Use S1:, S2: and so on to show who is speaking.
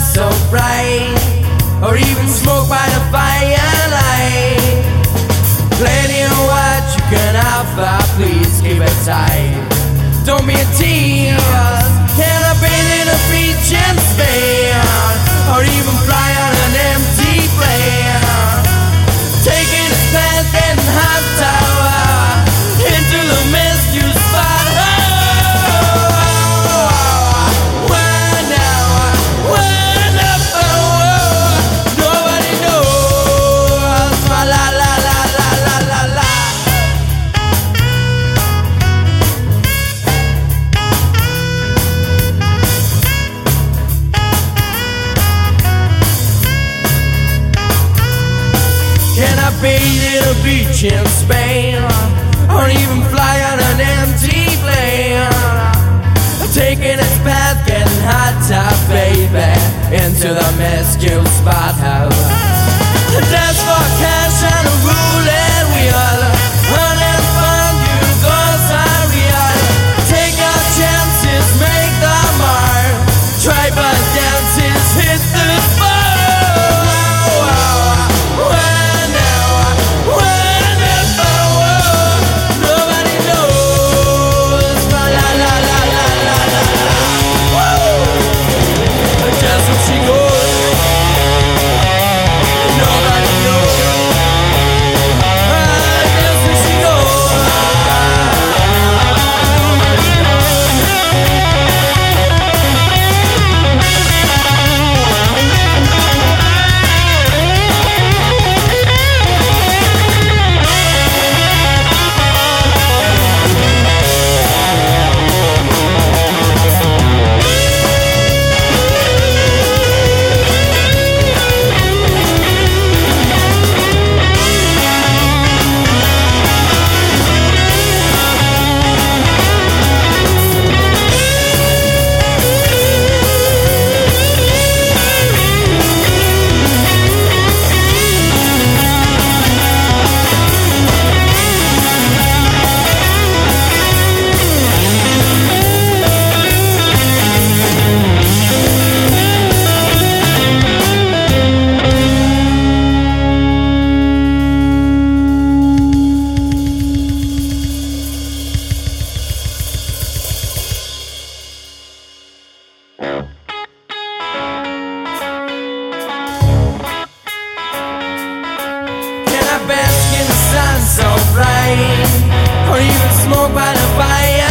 S1: so bright, or even smoke by the fire. bathe in a beach in Spain, or even fly on an empty plane. Taking a path getting hot top, baby, into the Mescue spot house. That's for so bright, or even smoke by the fire.